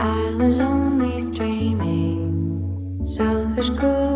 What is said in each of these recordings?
I was only dreaming, selfish good.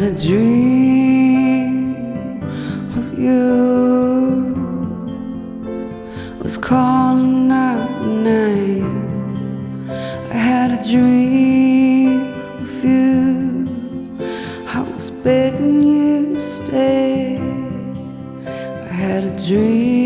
had a dream of you. I was calling out your name. I had a dream of you. I was begging you to stay. I had a dream.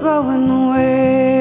going away.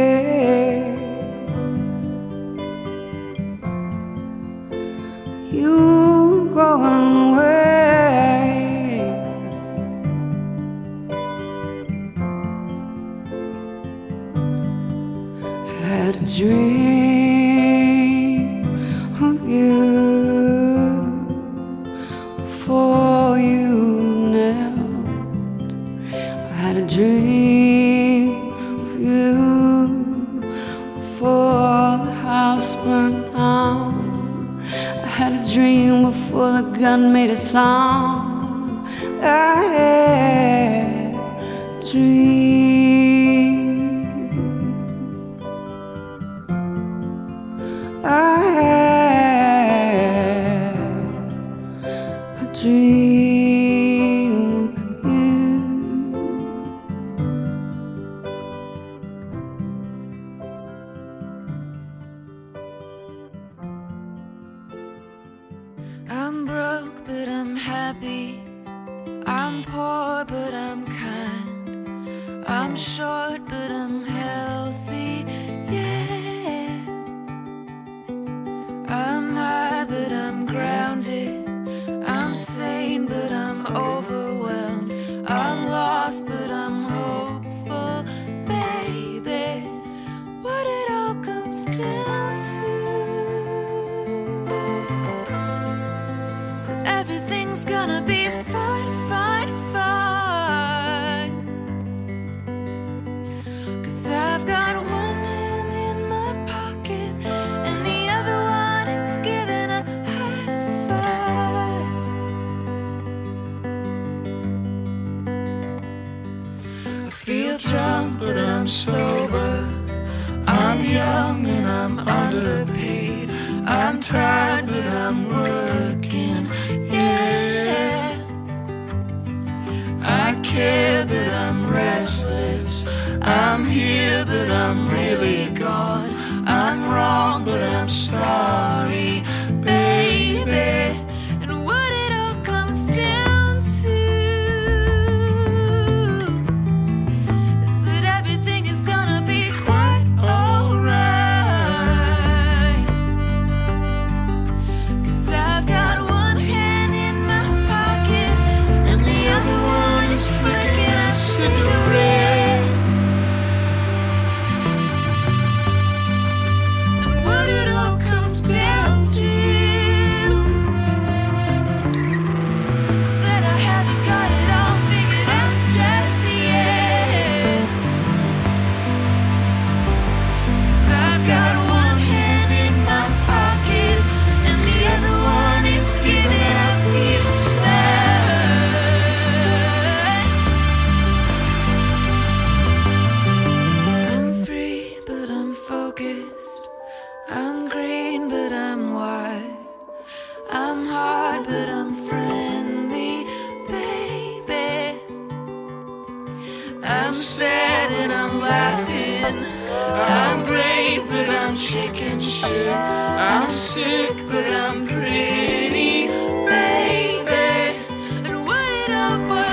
love, but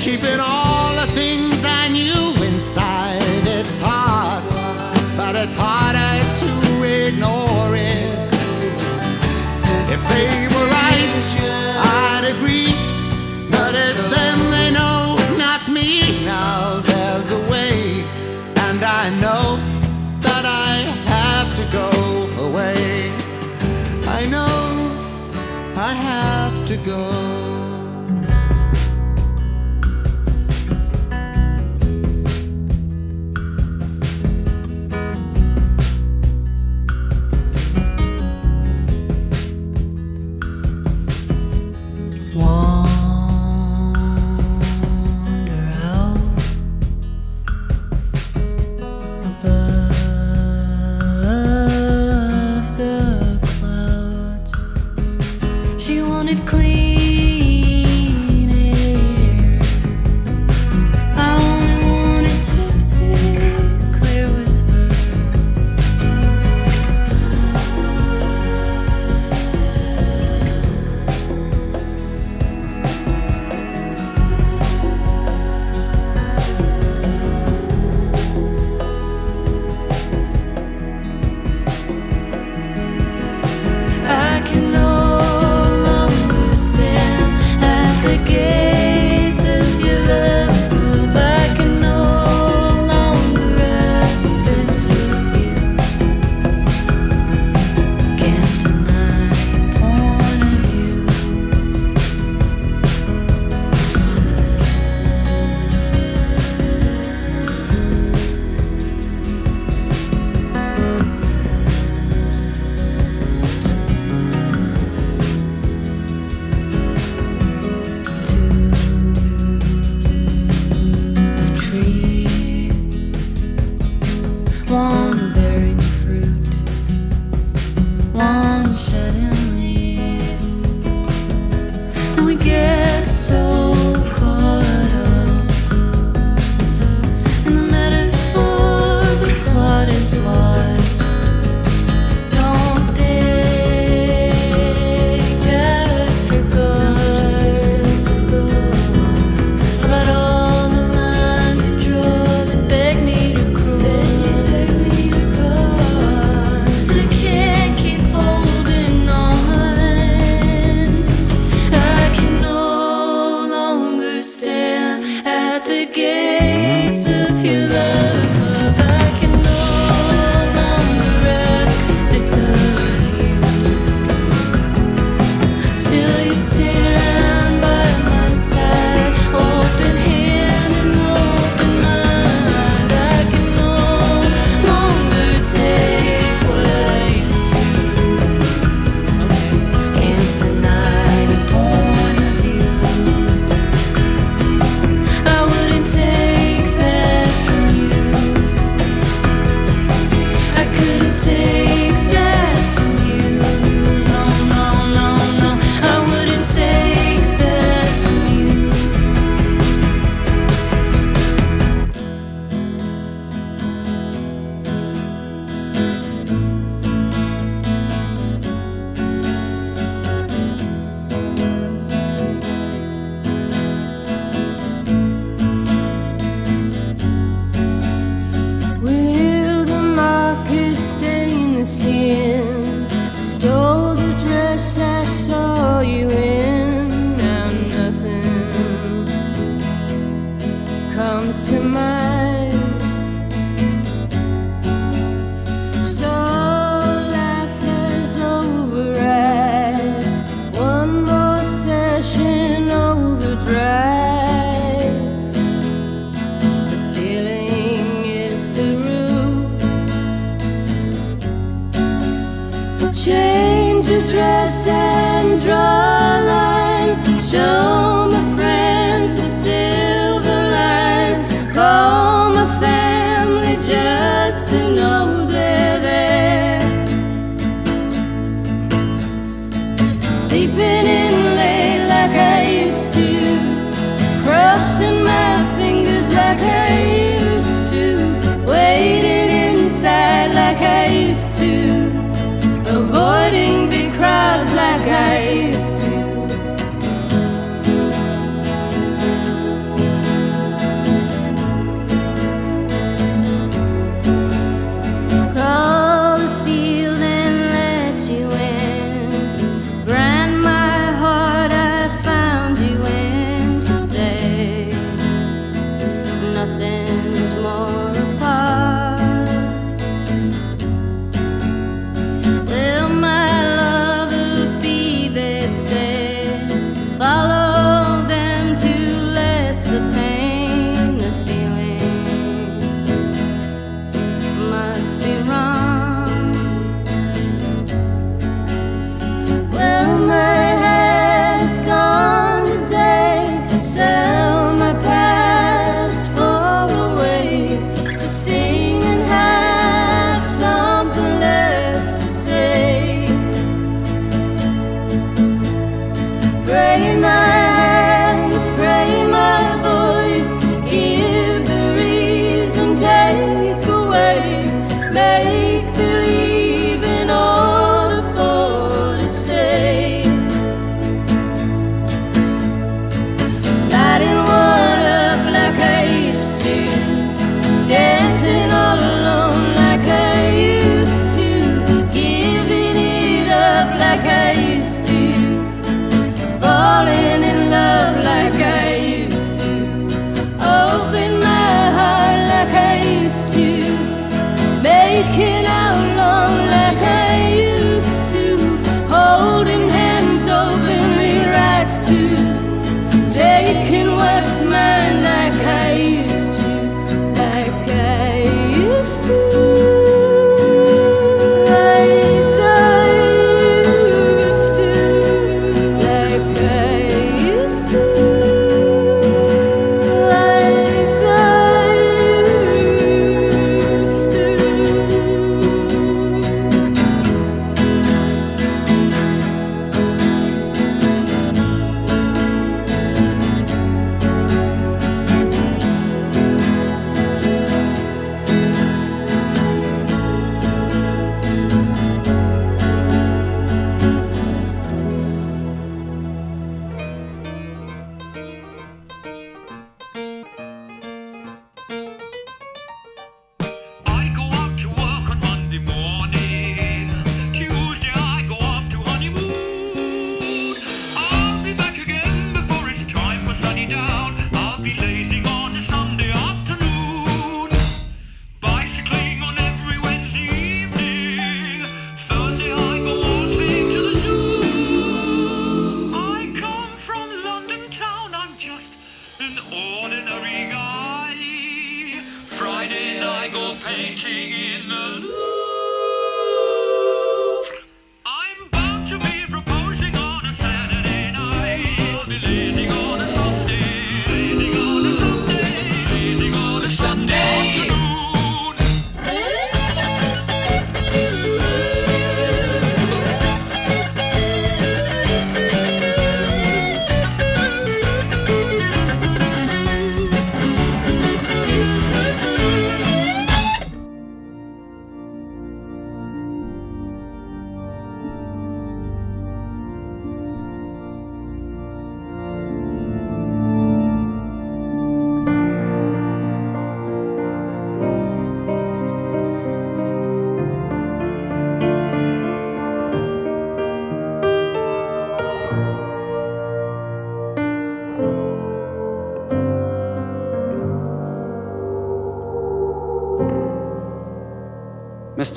keeping all the things I knew inside. It's hard, but it's harder to ignore it. If they were used to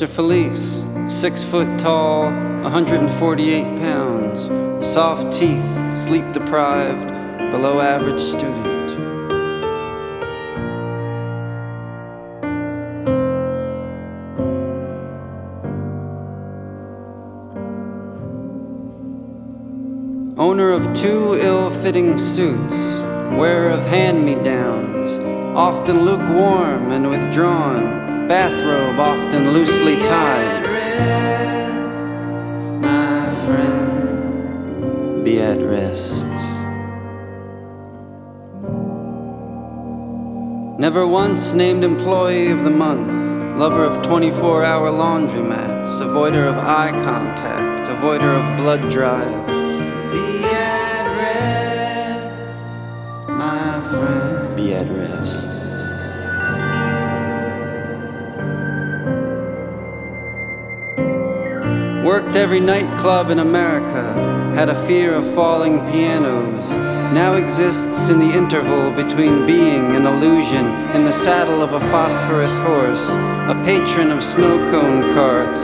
Mr. Felice, six foot tall, 148 pounds, soft teeth, sleep deprived, below average student. Owner of two ill fitting suits, wearer of hand me downs, often lukewarm and withdrawn, bathrobe often loosely tied. my friend. Be at rest. Never once named employee of the month, lover of 24 hour laundromats, avoider of eye contact, avoider of blood drives. Be at rest, my friend. Be at rest. Worked every nightclub in America, had a fear of falling pianos, now exists in the interval between being and illusion, in the saddle of a phosphorus horse, a patron of snow cone carts,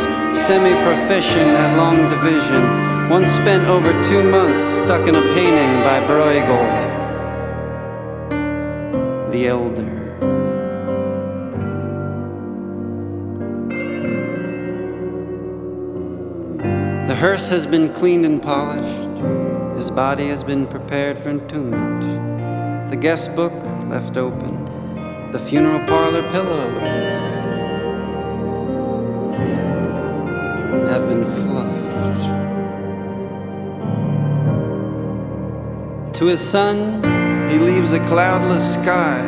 semi proficient at long division, once spent over two months stuck in a painting by Bruegel, the elder. Hearse has been cleaned and polished. His body has been prepared for entombment. The guest book left open. The funeral parlor pillows have been fluffed. To his son, he leaves a cloudless sky,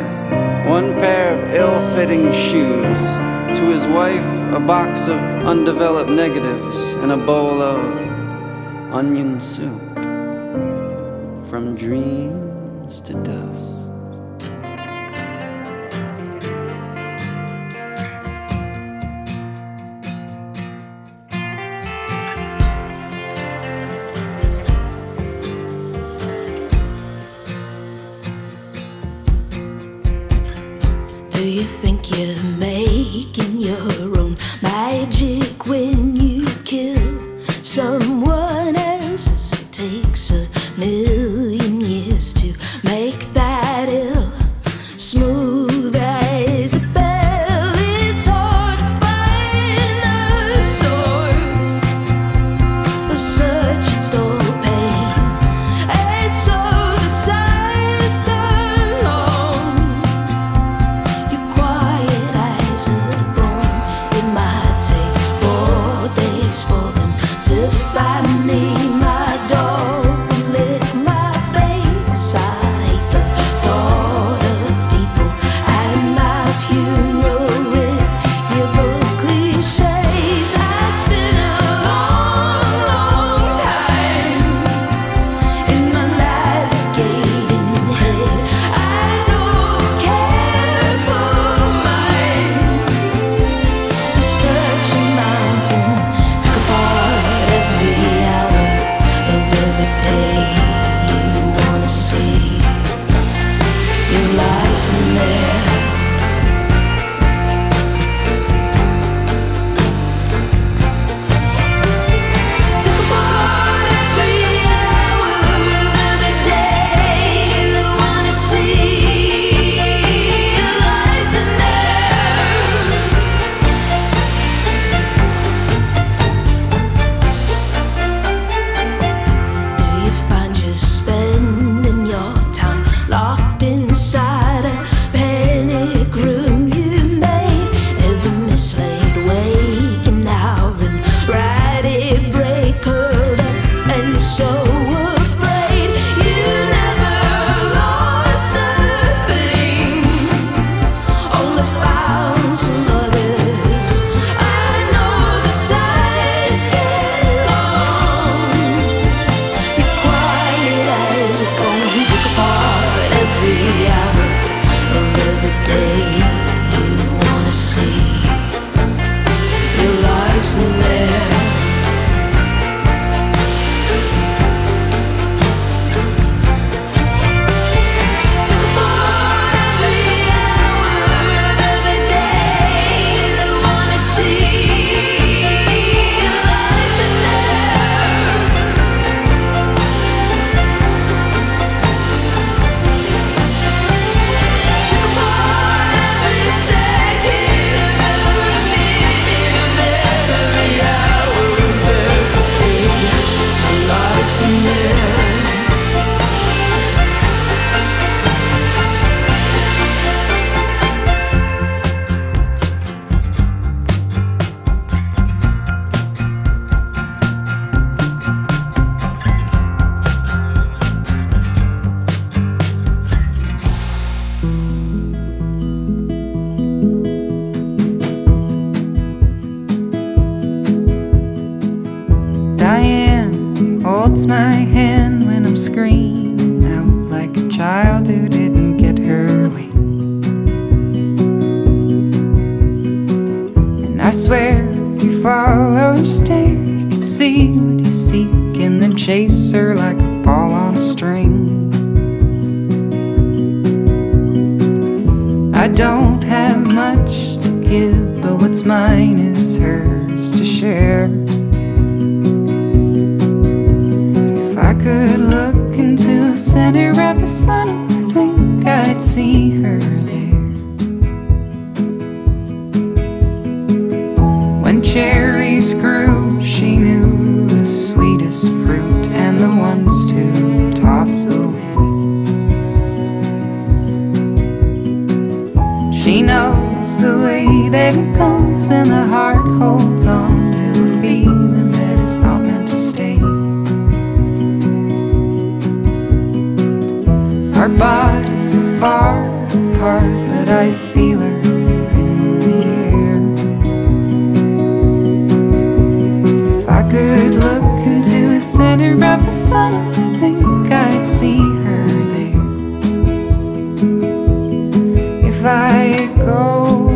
one pair of ill fitting shoes. To his wife, a box of undeveloped negatives and a bowl of onion soup. From dreams to dust. Our bodies are far apart, but I feel her in the air. If I could look into the center of the sun, I think I'd see her there. If I go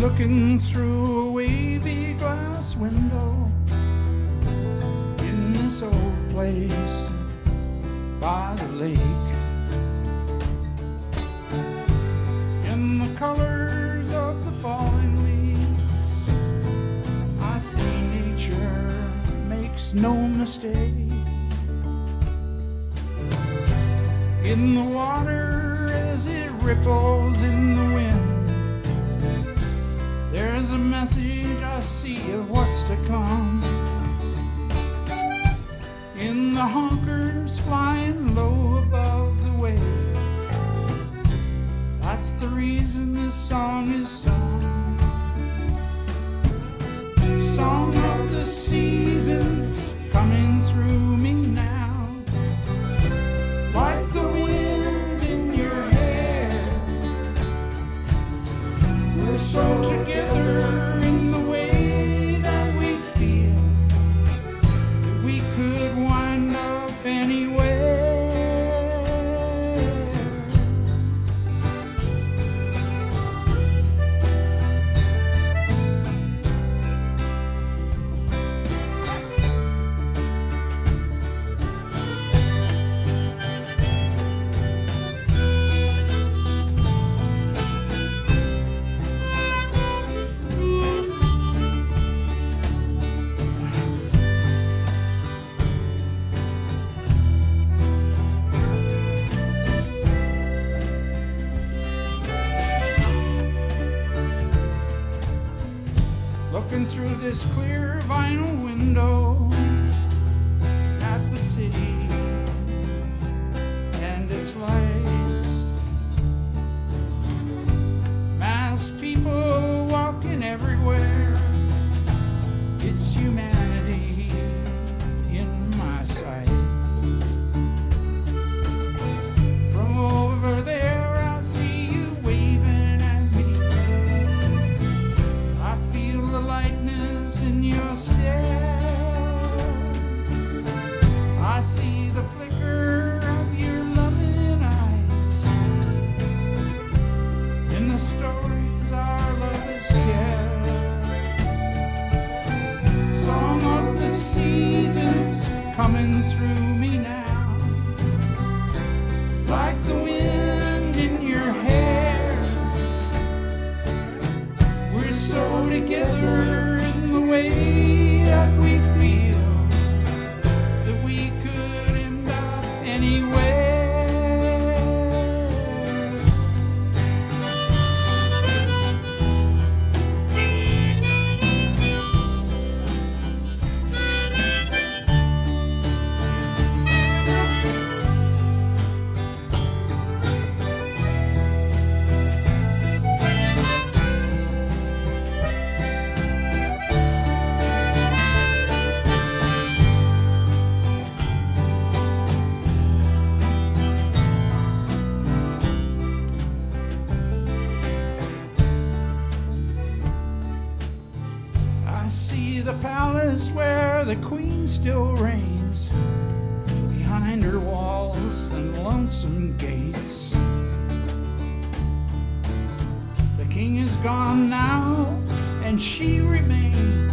looking through a wavy glass window in this old place by the lake. In the colors of the falling leaves, I see nature makes no mistake. In the water as it ripples in the wind. A message I see of what's to come. In the honkers flying low above the waves. That's the reason this song is sung. Song of the seasons coming through me Looking through this clear vinyl window at the city and its lights. Mass people and lonesome gates. The king is gone now, and she remains.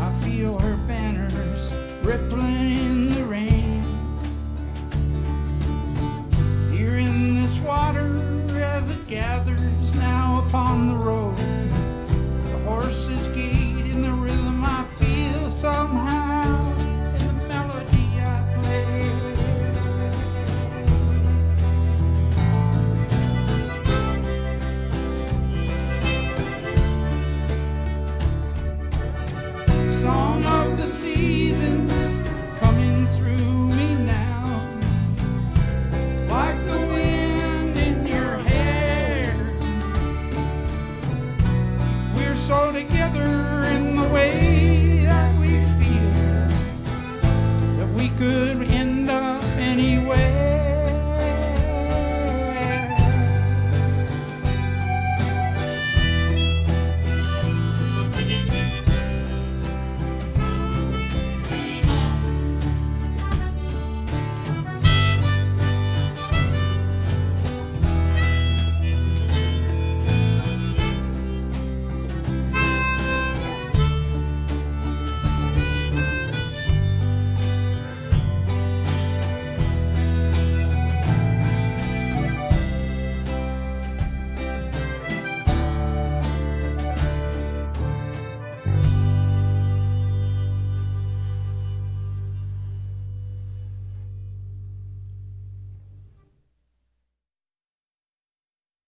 I feel her banners rippling in the rain. Here in this water as it gathers now upon the road. The horses gait in the rhythm I feel somehow